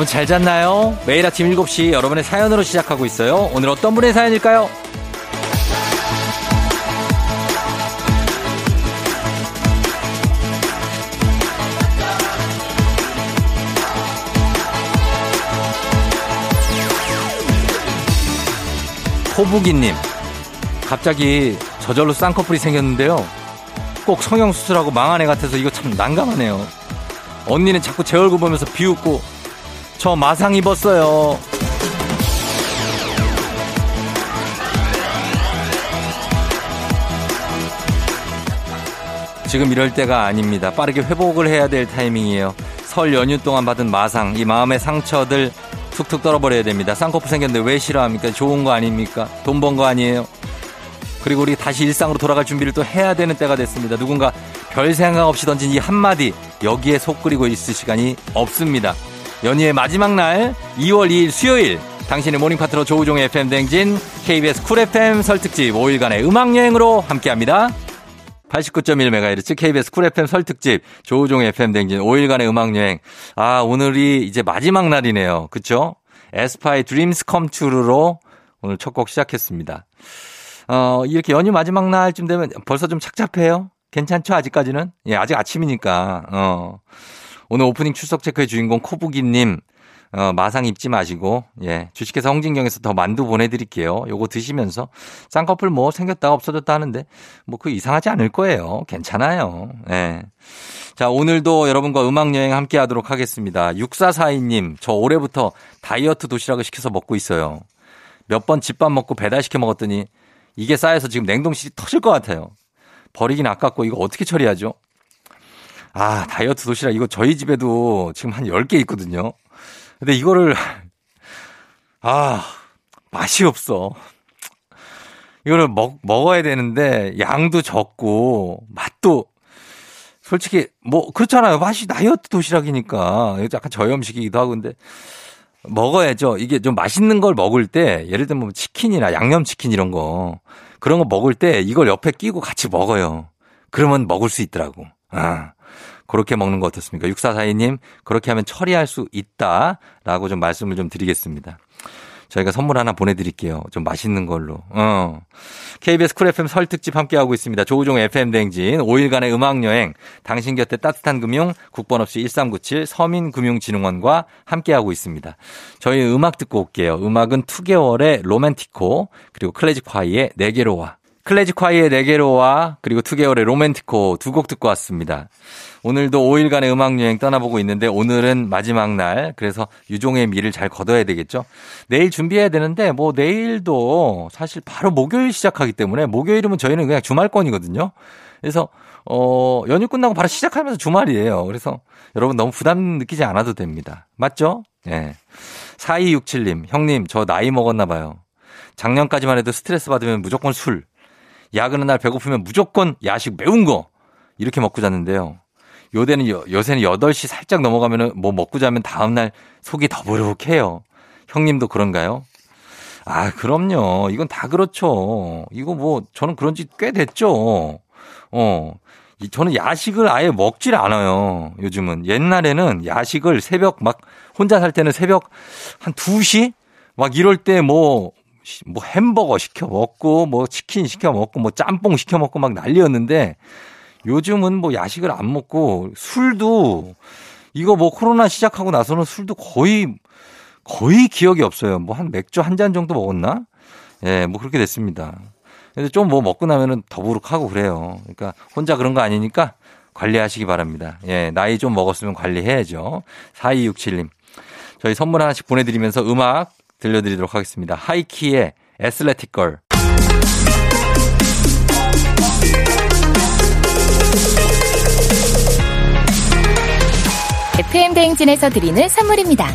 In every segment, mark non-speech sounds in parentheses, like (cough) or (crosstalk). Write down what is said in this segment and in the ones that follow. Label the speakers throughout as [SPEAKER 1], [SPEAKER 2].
[SPEAKER 1] 여러분 잘 잤나요? 매일 아침 7시 여러분의 사연으로 시작하고 있어요. 오늘 어떤 분의 사연일까요? 호부기님, 갑자기 저절로 쌍꺼풀이 생겼는데요. 꼭 성형수술하고 망한 애 같아서 이거 참 난감하네요. 언니는 자꾸 제 얼굴 보면서 비웃고 저 마상 입었어요. 지금 이럴 때가 아닙니다. 빠르게 회복을 해야 될 타이밍이에요. 설 연휴 동안 받은 마상, 이 마음의 상처들 툭툭 떨어버려야 됩니다. 쌍꺼풀 생겼는데 왜 싫어합니까? 좋은 거 아닙니까? 돈 번 거 아니에요? 그리고 우리 다시 일상으로 돌아갈 준비를 또 해야 되는 때가 됐습니다. 누군가 별 생각 없이 던진 이 한마디 여기에 속 끓이고 있을 시간이 없습니다. 연휴의 마지막 날 2월 2일 수요일 당신의 morning 파트너 조우종의 FM 대행진 KBS Cool FM 설특집 5일간의 음악 여행으로 함께합니다. 89.1MHz KBS Cool FM 설특집 조우종의 FM 대행진 5일간의 음악 여행. 아 오늘이 이제 마지막 날이네요. 그쵸? 에스파의 Dreams Come True로 오늘 첫 곡 시작했습니다. 어, 이렇게 연휴 마지막 날쯤 되면 벌써 좀 착잡해요? 괜찮죠? 아직까지는? 예, 아직 아침이니까. 어. 오늘 오프닝 출석 체크의 주인공 코부기님, 어, 마상 입지 마시고, 예, 주식회사 홍진경에서 더 만두 보내드릴게요. 요거 드시면서, 쌍꺼풀 뭐 생겼다 없어졌다 하는데, 뭐 그 이상하지 않을 거예요. 괜찮아요. 예. 자, 오늘도 여러분과 음악여행 함께 하도록 하겠습니다. 6442님, 저 올해부터 다이어트 도시락을 시켜서 먹고 있어요. 몇 번 집밥 먹고 배달시켜 먹었더니, 이게 쌓여서 지금 냉동실이 터질 것 같아요. 버리긴 아깝고, 이거 어떻게 처리하죠? 아, 다이어트 도시락 이거 저희 집에도 지금 한 10개 있거든요. 근데 이거를, 아, 맛이 없어. 이거를 먹, 먹어야 되는데 양도 적고 맛도 솔직히 뭐 그렇잖아요. 맛이 다이어트 도시락이니까 약간 저염식이기도 하고 근데 먹어야죠. 이게 좀 맛있는 걸 먹을 때 예를 들면 뭐 치킨이나 양념치킨 이런 거 그런 거 먹을 때 이걸 옆에 끼고 같이 먹어요. 그러면 먹을 수 있더라고. 아. 그렇게 먹는 거 어떻습니까? 6442님, 그렇게 하면 처리할 수 있다라고 좀 말씀을 좀 드리겠습니다. 저희가 선물 하나 보내드릴게요. 좀 맛있는 걸로. 어. KBS 쿨 FM 설 특집 함께하고 있습니다. 조우종 FM 댕진 5일간의 음악여행 당신 곁에 따뜻한 금융 국번 없이 1397 서민금융진흥원과 함께하고 있습니다. 저희 음악 듣고 올게요. 음악은 2개월의 로맨티코 그리고 클래식 화이의 네개로 와 클래식화이의 네개로와 그리고 2개월의 로맨티코 두 곡 듣고 왔습니다. 오늘도 5일간의 음악 여행 떠나보고 있는데 오늘은 마지막 날. 그래서 유종의 미를 잘 거둬야 되겠죠. 내일 준비해야 되는데 뭐 내일도 사실 바로 목요일 시작하기 때문에 목요일이면 저희는 그냥 주말권이거든요. 그래서 어, 연휴 끝나고 바로 시작하면서 주말이에요. 그래서 여러분 너무 부담 느끼지 않아도 됩니다. 맞죠? 예. 네. 4267님, 형님, 저 나이 먹었나 봐요. 작년까지만 해도 스트레스 받으면 무조건 술. 야근한 날 배고프면 무조건 야식 매운 거. 이렇게 먹고 잤는데요. 요새는, 요새는 8시 살짝 넘어가면은 뭐 먹고 자면 다음 날 속이 더부룩해요. 형님도 그런가요? 아, 그럼요. 이건 다 그렇죠. 이거 뭐, 저는 그런 지 꽤 됐죠. 어. 저는 야식을 아예 먹질 않아요. 요즘은. 옛날에는 야식을 새벽 막, 혼자 살 때는 새벽 한 2시? 막 이럴 때 뭐, 뭐 햄버거 시켜 먹고, 뭐 치킨 시켜 먹고, 뭐 짬뽕 시켜 먹고 막 난리였는데, 요즘은 뭐 야식을 안 먹고 술도 이거 뭐 코로나 시작하고 나서는 술도 거의 거의 기억이 없어요. 뭐 한 맥주 한 잔 정도 먹었나? 예, 뭐 그렇게 됐습니다. 근데 좀 뭐 먹고 나면은 더부룩하고 그래요. 그러니까 혼자 그런 거 아니니까 관리하시기 바랍니다. 예, 나이 좀 먹었으면 관리해야죠. 4267님. 저희 선물 하나씩 보내드리면서 음악 들려드리도록 하겠습니다. 하이키의 에슬레틱 걸.
[SPEAKER 2] FM 대행진에서 드리는 선물입니다.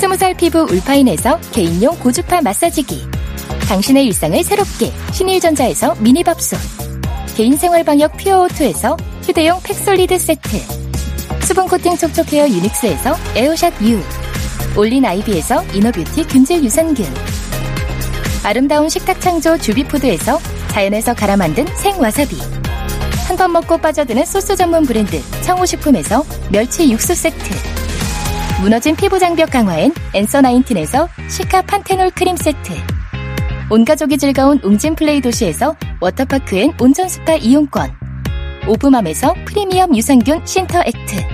[SPEAKER 2] 스무 살 피부 울파인에서 개인용 고주파 마사지기. 당신의 일상을 새롭게 신일전자에서 미니밥솥. 개인생활방역 퓨어오투에서 휴대용 팩솔리드 세트. 수분코팅 촉촉헤어 유닉스에서 에어샷 U. 올린 아이비에서 inner beauty 균질 유산균. 아름다운 식탁 창조 주비푸드에서 자연에서 갈아 만든 생와사비. 한 번 먹고 빠져드는 소스 전문 브랜드 청호식품에서 멸치 육수 세트 무너진 피부 장벽 강화엔 엔서 나인틴에서 시카 판테놀 크림 세트. 온 가족이 즐거운 웅진 플레이 도시에서 워터파크 and 온천 스파 이용권. 오브맘에서 프리미엄 유산균 신터 액트.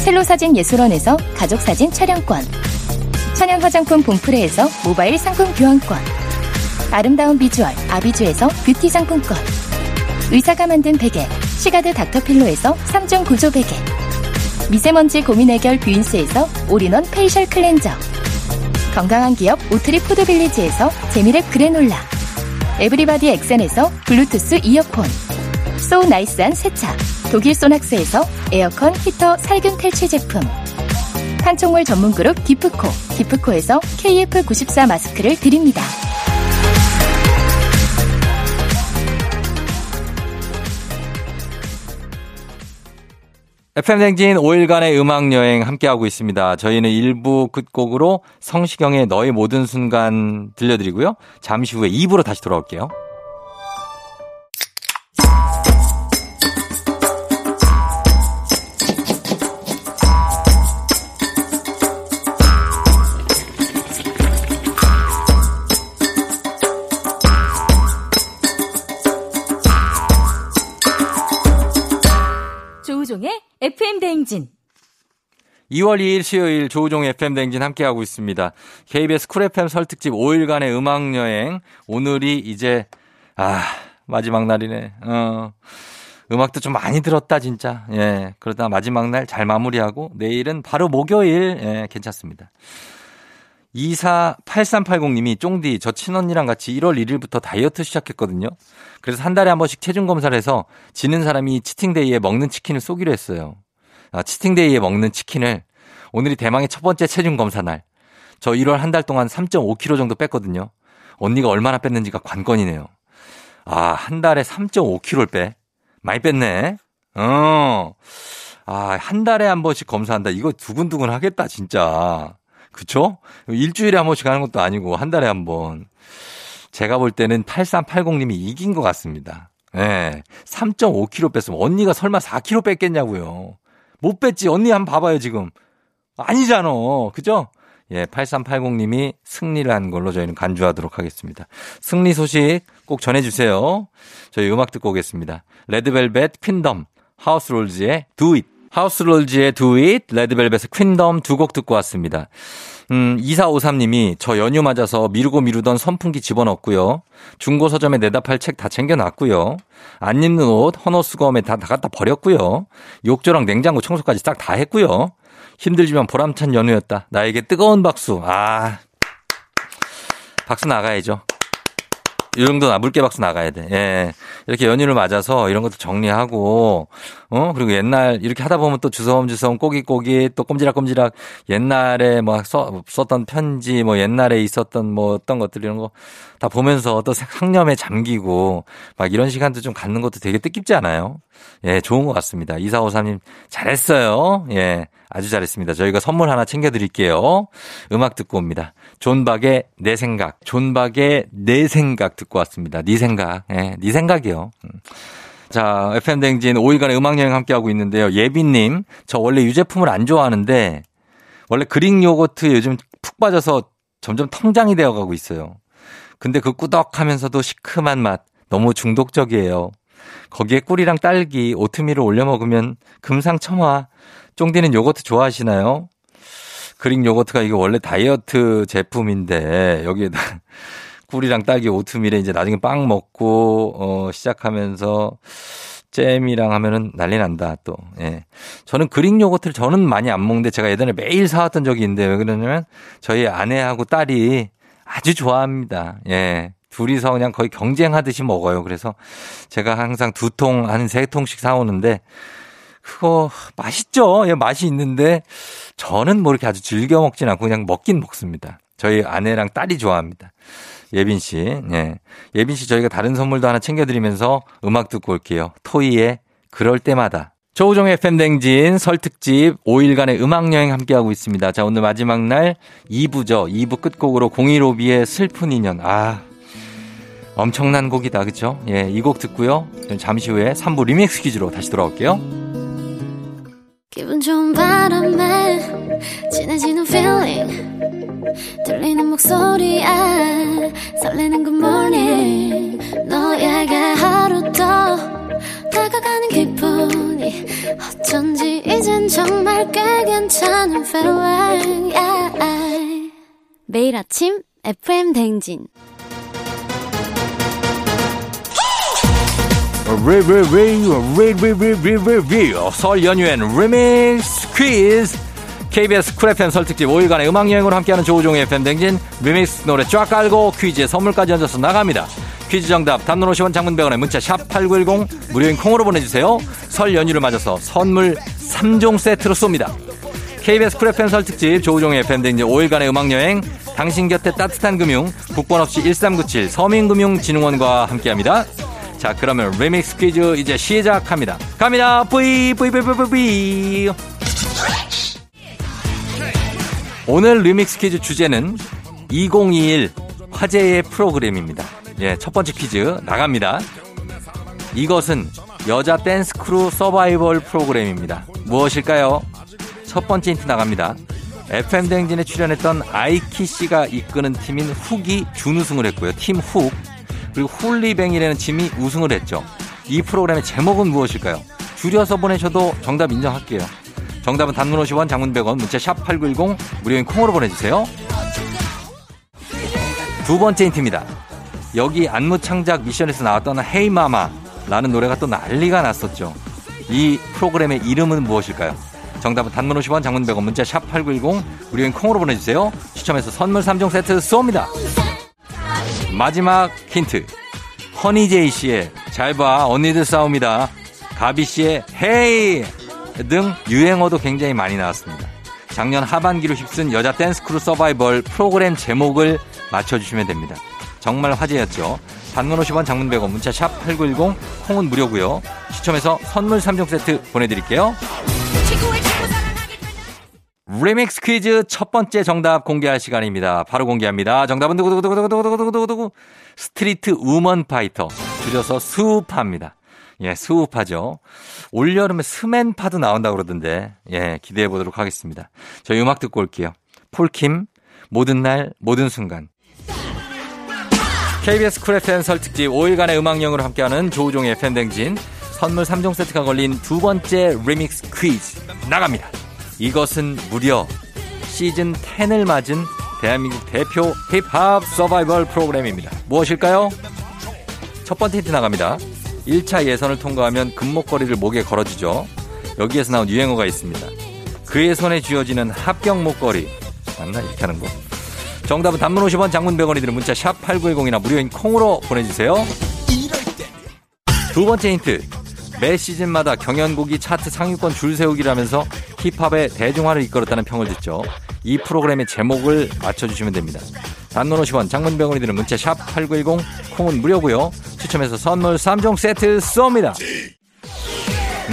[SPEAKER 2] 셀로 사진 예술원에서 가족 사진 촬영권. 천연 화장품 봉프레에서 모바일 상품 교환권. 아름다운 비주얼 아비주에서 뷰티 상품권. 의사가 만든 베개 시가드 닥터필로에서 3중 구조 베개. 미세먼지 고민 해결 뷰인스에서 all-in-one facial cleanser. 건강한 기업 오트리 푸드빌리지에서 재미랩 그래놀라. everybody 엑센에서 블루투스 이어폰. so nice한 세차. 독일 소낙스에서 에어컨 히터 살균 탈취 제품. 판촉물 전문 그룹 기프코. 기프코에서 KF94 마스크를 드립니다.
[SPEAKER 1] FM댕진 5일간의 음악여행 함께하고 있습니다. 저희는 1부 끝곡으로 성시경의 너의 모든 순간 들려드리고요. 잠시 후에 2부로 다시 돌아올게요. 2월 2일 수요일 조우종 FM 댕진 함께하고 있습니다. KBS 쿨 FM 설 특집 5일간의 음악 여행. 오늘이 이제, 아, 마지막 날이네. 어. 음악도 좀 많이 들었다, 진짜. 예. 그러다 마지막 날 잘 마무리하고 내일은 바로 목요일. 예, 괜찮습니다. 248380님이 쫑디 저 친언니랑 같이 1월 1일부터 다이어트 시작했거든요. 그래서 한 달에 한 번씩 체중 검사를 해서 지는 사람이 치팅데이에 먹는 치킨을 쏘기로 했어요. 아, 치팅데이에 먹는 치킨을 오늘이 대망의 첫 번째 체중 검사 날. 저 1월 한 달 동안 3.5kg 정도 뺐거든요. 언니가 얼마나 뺐는지가 관건이네요. 아, 한 달에 3.5kg를 빼. 많이 뺐네. 어. 아, 한 달에 한 번씩 검사한다. 이거 두근두근 하겠다, 진짜. 그쵸? 일주일에 한 번씩 하는 것도 아니고 한 달에 한 번. 제가 볼 때는 8380님이 이긴 것 같습니다. 예. 네. 3.5kg 뺐으면 언니가 설마 4kg 뺐겠냐고요. 못 뺐지. 언니 한번 봐봐요, 지금. 아니잖아. 그죠? 예, 8380님이 승리를 한 걸로 저희는 간주하도록 하겠습니다. 승리 소식 꼭 전해주세요. 저희 음악 듣고 오겠습니다. 레드벨벳 퀸덤, 하우스롤즈의 Do It. 하우스 롤즈의 Do It, 레드벨벳의 퀸덤 두 곡 듣고 왔습니다. 음, 2453님이 저 연휴 맞아서 미루고 미루던 선풍기 집어넣고요. 중고 서점에 내다 팔 책 다 챙겨놨고요. 안 입는 옷 헌옷 수거함에 다, 다 갖다 버렸고요. 욕조랑 냉장고 청소까지 싹 다 했고요. 힘들지만 보람찬 연휴였다. 나에게 뜨거운 박수. 아. 박수 나가야죠. 이 정도나 물개 박수 나가야 돼. 예. 이렇게 연휴를 맞아서 이런 것도 정리하고, 어, 그리고 옛날 이렇게 하다 보면 또 주섬주섬 꼬깃꼬깃 또 꼼지락꼼지락 옛날에 뭐 써, 썼던 편지 뭐 옛날에 있었던 뭐 어떤 것들 이런 거 다 보면서 또 상념에 잠기고 막 이런 시간도 좀 갖는 것도 되게 뜻깊지 않아요? 예, 좋은 것 같습니다. 이사오사님 잘했어요. 예. 아주 잘했습니다. 저희가 선물 하나 챙겨드릴게요. 음악 듣고 옵니다. 존박의 내 생각, 존박의 내 생각 듣고 왔습니다. 네 생각, 예, 네 생각이요. 음. 자, FM댕진 5일간의 음악여행 함께하고 있는데요. 예빈님, 저 원래 유제품을 안 좋아하는데, 원래 그릭 요거트 요즘 푹 빠져서 점점 통장이 되어가고 있어요. 근데 그 꾸덕하면서도 시큼한 맛, 너무 중독적이에요. 거기에 꿀이랑 딸기, 오트밀을 올려 먹으면 금상첨화. 쫑디는 요거트 좋아하시나요? 그릭 요거트가 이게 원래 다이어트 제품인데 여기에다 (laughs) 꿀이랑 딸기 오트밀에 이제 나중에 빵 먹고 어 시작하면서 잼이랑 하면은 난리 난다 또. 예. 저는 그릭 요거트를 저는 많이 안 먹는데 제가 예전에 매일 사왔던 적이 있는데 왜 그러냐면 저희 아내하고 딸이 아주 좋아합니다. 예. 둘이서 그냥 거의 경쟁하듯이 먹어요. 그래서 제가 항상 두 통, 한 세 통씩 사오는데 그거 맛있죠? 예, 맛이 있는데 저는 뭐 이렇게 아주 즐겨 먹진 않고 그냥 먹긴 먹습니다. 저희 아내랑 딸이 좋아합니다. 예빈 씨, 예. 예빈 씨 저희가 다른 선물도 하나 챙겨드리면서 음악 듣고 올게요. 토이의 그럴 때마다. 조우종의 팬댕진 설특집 5일간의 음악여행 함께하고 있습니다. 자, 오늘 마지막 날 2부죠. 2부 끝곡으로 015B의 슬픈 인연. 아, 엄청난 곡이다. 그쵸? 예, 이 곡 듣고요. 잠시 후에 3부 리믹스 퀴즈로 다시 돌아올게요.
[SPEAKER 3] 기분 좋은 바람에 진해지는 feeling 들리는 목소리에 설레는 good morning 너에게 하루 더 다가가는 기분이 어쩐지 이젠 정말 꽤 괜찮은 feeling yeah. 매일 아침 FM 대행진
[SPEAKER 1] 설 연휴엔 리믹스 퀴즈 KBS Cool FM 설 특집 5일간의 음악여행으로 함께하는 조우종의 FM 대행진 remix 노래 쫙 깔고 퀴즈에 선물까지 얹어서 나갑니다. 퀴즈 정답 단문 50원 장문 100원에 문자 샵 8910 무료인 콩으로 보내주세요. 설 연휴를 맞아서 선물 3종 세트로 쏩니다. KBS Cool FM 설 특집 조우종의 FM 대행진 5일간의 음악여행 당신 곁에 따뜻한 금융 국번 없이 1397 서민금융진흥원과 함께합니다. 자, 그러면 리믹스 퀴즈 이제 시작합니다. 갑니다. 뿌이, 뿌이, 뿌이, 뿌이. 오늘 리믹스 퀴즈 주제는 2021 화제의 프로그램입니다. 예, 첫 번째 퀴즈 나갑니다. 이것은 여자 댄스 크루 서바이벌 프로그램입니다. 무엇일까요? 첫 번째 힌트 나갑니다. FM 댕진에 출연했던 아이키 씨가 이끄는 팀인 훅이 준우승을 했고요. 팀 훅. 그리고 홀리뱅이라는 팀이 우승을 했죠. 이 프로그램의 제목은 무엇일까요? 줄여서 보내셔도 정답 인정할게요. 정답은 단문 50원, 장문 100원, 문자 샵 8910, 무료인 콩으로 보내주세요. 두 번째 힌트입니다. 여기 안무 창작 미션에서 나왔던 헤이마마라는 노래가 또 난리가 났었죠. 이 프로그램의 이름은 무엇일까요? 정답은 단문 50원, 장문 100원, 문자 샵 8910, 무료인 콩으로 보내주세요. 추첨해서 선물 3종 세트 쏩니다. 마지막 힌트. 허니제이 씨의 잘 봐, 언니들 싸움이다. 가비 씨의 Hey! 등 유행어도 굉장히 많이 나왔습니다. 작년 하반기를 휩쓴 여자 댄스 크루 서바이벌 프로그램 제목을 맞춰주시면 됩니다. 정말 화제였죠. 단문 50원 장문 100원 문자 샵 8910 콩은 무료고요. 추첨해서 선물 3종 세트 보내드릴게요. 리믹스 퀴즈 첫 번째 정답 공개할 시간입니다. 바로 공개합니다. 정답은 두구두구두구두구두구두구두구 스트리트 우먼 파이터 줄여서 스우파입니다. 예, 스우파죠. 올여름에 스맨파도 나온다고 그러던데 예, 기대해 보도록 하겠습니다. 저희 음악 듣고 올게요. 폴킴 모든 날 모든 순간 KBS 쿨 FM 설 특집 5일간의 음악여행으로 함께하는 조우종의 FM댕진 선물 3종 세트가 걸린 두 번째 리믹스 퀴즈 나갑니다. 이것은 무려 시즌 10을 맞은 대한민국 대표 힙합 서바이벌 프로그램입니다. 무엇일까요? 첫 번째 힌트 나갑니다. 1차 예선을 통과하면 금목걸이를 목에 걸어주죠. 여기에서 나온 유행어가 있습니다. 그의 손에 쥐어지는 합격 목걸이. 맞나? 이렇게 하는 거. 정답은 단문 50원 장문 100원이 드는 문자 샵 8910이나 무료인 콩으로 보내주세요. 두 번째 힌트. 매 시즌마다 경연곡이 차트 상위권 줄 세우기라면서 힙합의 대중화를 이끌었다는 평을 듣죠. 이 프로그램의 제목을 맞춰주시면 됩니다. 단문 50원, 장문 병원이 드는 문자 샵 8910, 콩은 무료고요. 추첨해서 선물 3종 세트 쏩니다.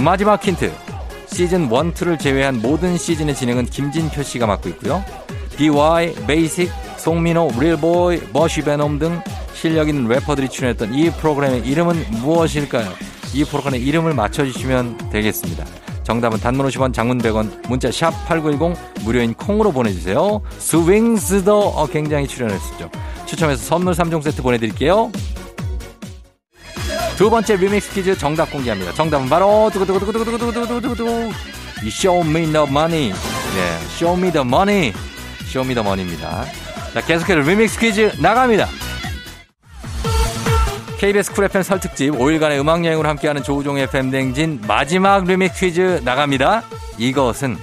[SPEAKER 1] 마지막 힌트. 시즌 1, 2를 제외한 모든 시즌의 진행은 김진표 씨가 맡고 있고요. BY, 베이식, 송민호, 릴보이, 머시베놈 등 실력 있는 래퍼들이 출연했던 이 프로그램의 이름은 무엇일까요? 이 프로그램의 이름을 맞춰주시면 되겠습니다. 정답은 단문 50원, 장문 100원, 문자 샵 8910, 무료인 콩으로 보내주세요. 스윙스도 어, 굉장히 출연했었죠. 추첨해서 선물 3종 세트 보내드릴게요. 두 번째 리믹스 퀴즈 정답 공개합니다. 정답은 바로 두구두구두구두구두구두구두구 이 Show Me The Money. 네, Show Me The Money. Show Me The Money입니다. 자, 계속해서 리믹스 퀴즈 나갑니다. KBS 쿨 FM 설 특집 5일간의 음악 여행으로 함께하는 조우종의 FM 댕진 마지막 리믹스 퀴즈 나갑니다. 이것은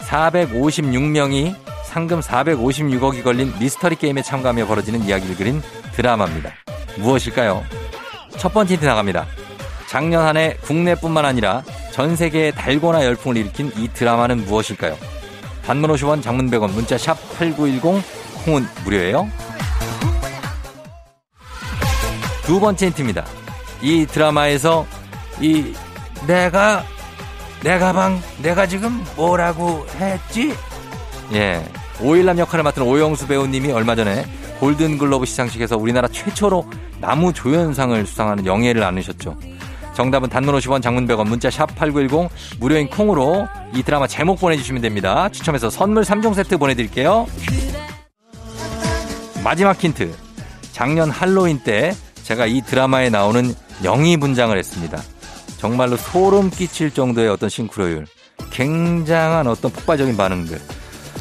[SPEAKER 1] 456명이 상금 456억이 걸린 미스터리 게임에 참가하며 벌어지는 이야기를 그린 드라마입니다. 무엇일까요? 첫 번째 힌트 나갑니다. 작년 한 해 국내뿐만 아니라 전 세계에 달고나 열풍을 일으킨 이 드라마는 무엇일까요? 단문 50원, 장문 100원, 문자 샵 8910, 콩은 무료예요. 두 번째 힌트입니다. 이 드라마에서 이 내가 내 가방 내가 지금 뭐라고 했지? 예. 오일남 역할을 맡은 오영수 배우님이 얼마 전에 골든글로브 시상식에서 우리나라 최초로 나무 조연상을 수상하는 영예를 안으셨죠. 정답은 단문 50원 장문 100원 문자 샵 8910 무료인 콩으로 이 드라마 제목 보내주시면 됩니다. 추첨해서 선물 3종 세트 보내드릴게요. 마지막 힌트. 작년 할로윈 때 제가 이 드라마에 나오는 영희 분장을 했습니다. 정말로 소름 끼칠 정도의 어떤 싱크로율. 굉장한 어떤 폭발적인 반응들.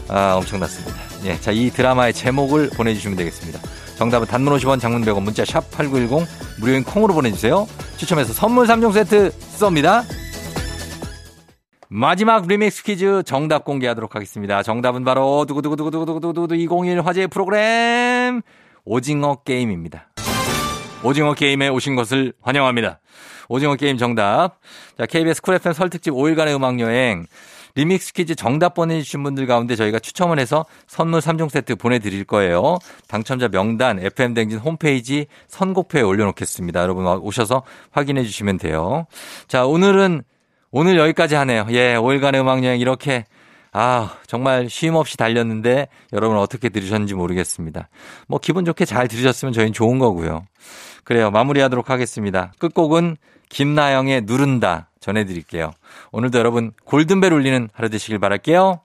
[SPEAKER 1] 아, 엄청났습니다. 예. 자, 이 드라마의 제목을 보내주시면 되겠습니다. 정답은 단문 50원, 장문 100원, 문자 샵 8910, 무료인 콩으로 보내주세요. 추첨해서 선물 3종 세트 쏩니다. 마지막 리믹스 퀴즈 정답 공개하도록 하겠습니다. 정답은 바로 두구두구두구두구두구두구 2021 화제 프로그램 오징어 게임입니다. 오징어 게임에 오신 것을 환영합니다. 오징어 게임 정답. 자, KBS 쿨 FM 설 특집 5일간의 음악 여행. 리믹스 퀴즈 정답 보내주신 분들 가운데 저희가 추첨을 해서 선물 3종 세트 보내드릴 거예요. 당첨자 명단 FM댕진 홈페이지 선곡표에 올려놓겠습니다. 여러분 오셔서 확인해 주시면 돼요. 자, 오늘은, 오늘 여기까지 하네요. 예, 5일간의 음악여행 이렇게 아, 정말 쉼 없이 달렸는데 여러분 어떻게 들으셨는지 모르겠습니다. 뭐 기분 좋게 잘 들으셨으면 저희는 좋은 거고요. 그래요. 마무리하도록 하겠습니다. 끝곡은 김나영의 누른다 전해드릴게요. 오늘도 여러분 골든벨 울리는 하루 되시길 바랄게요.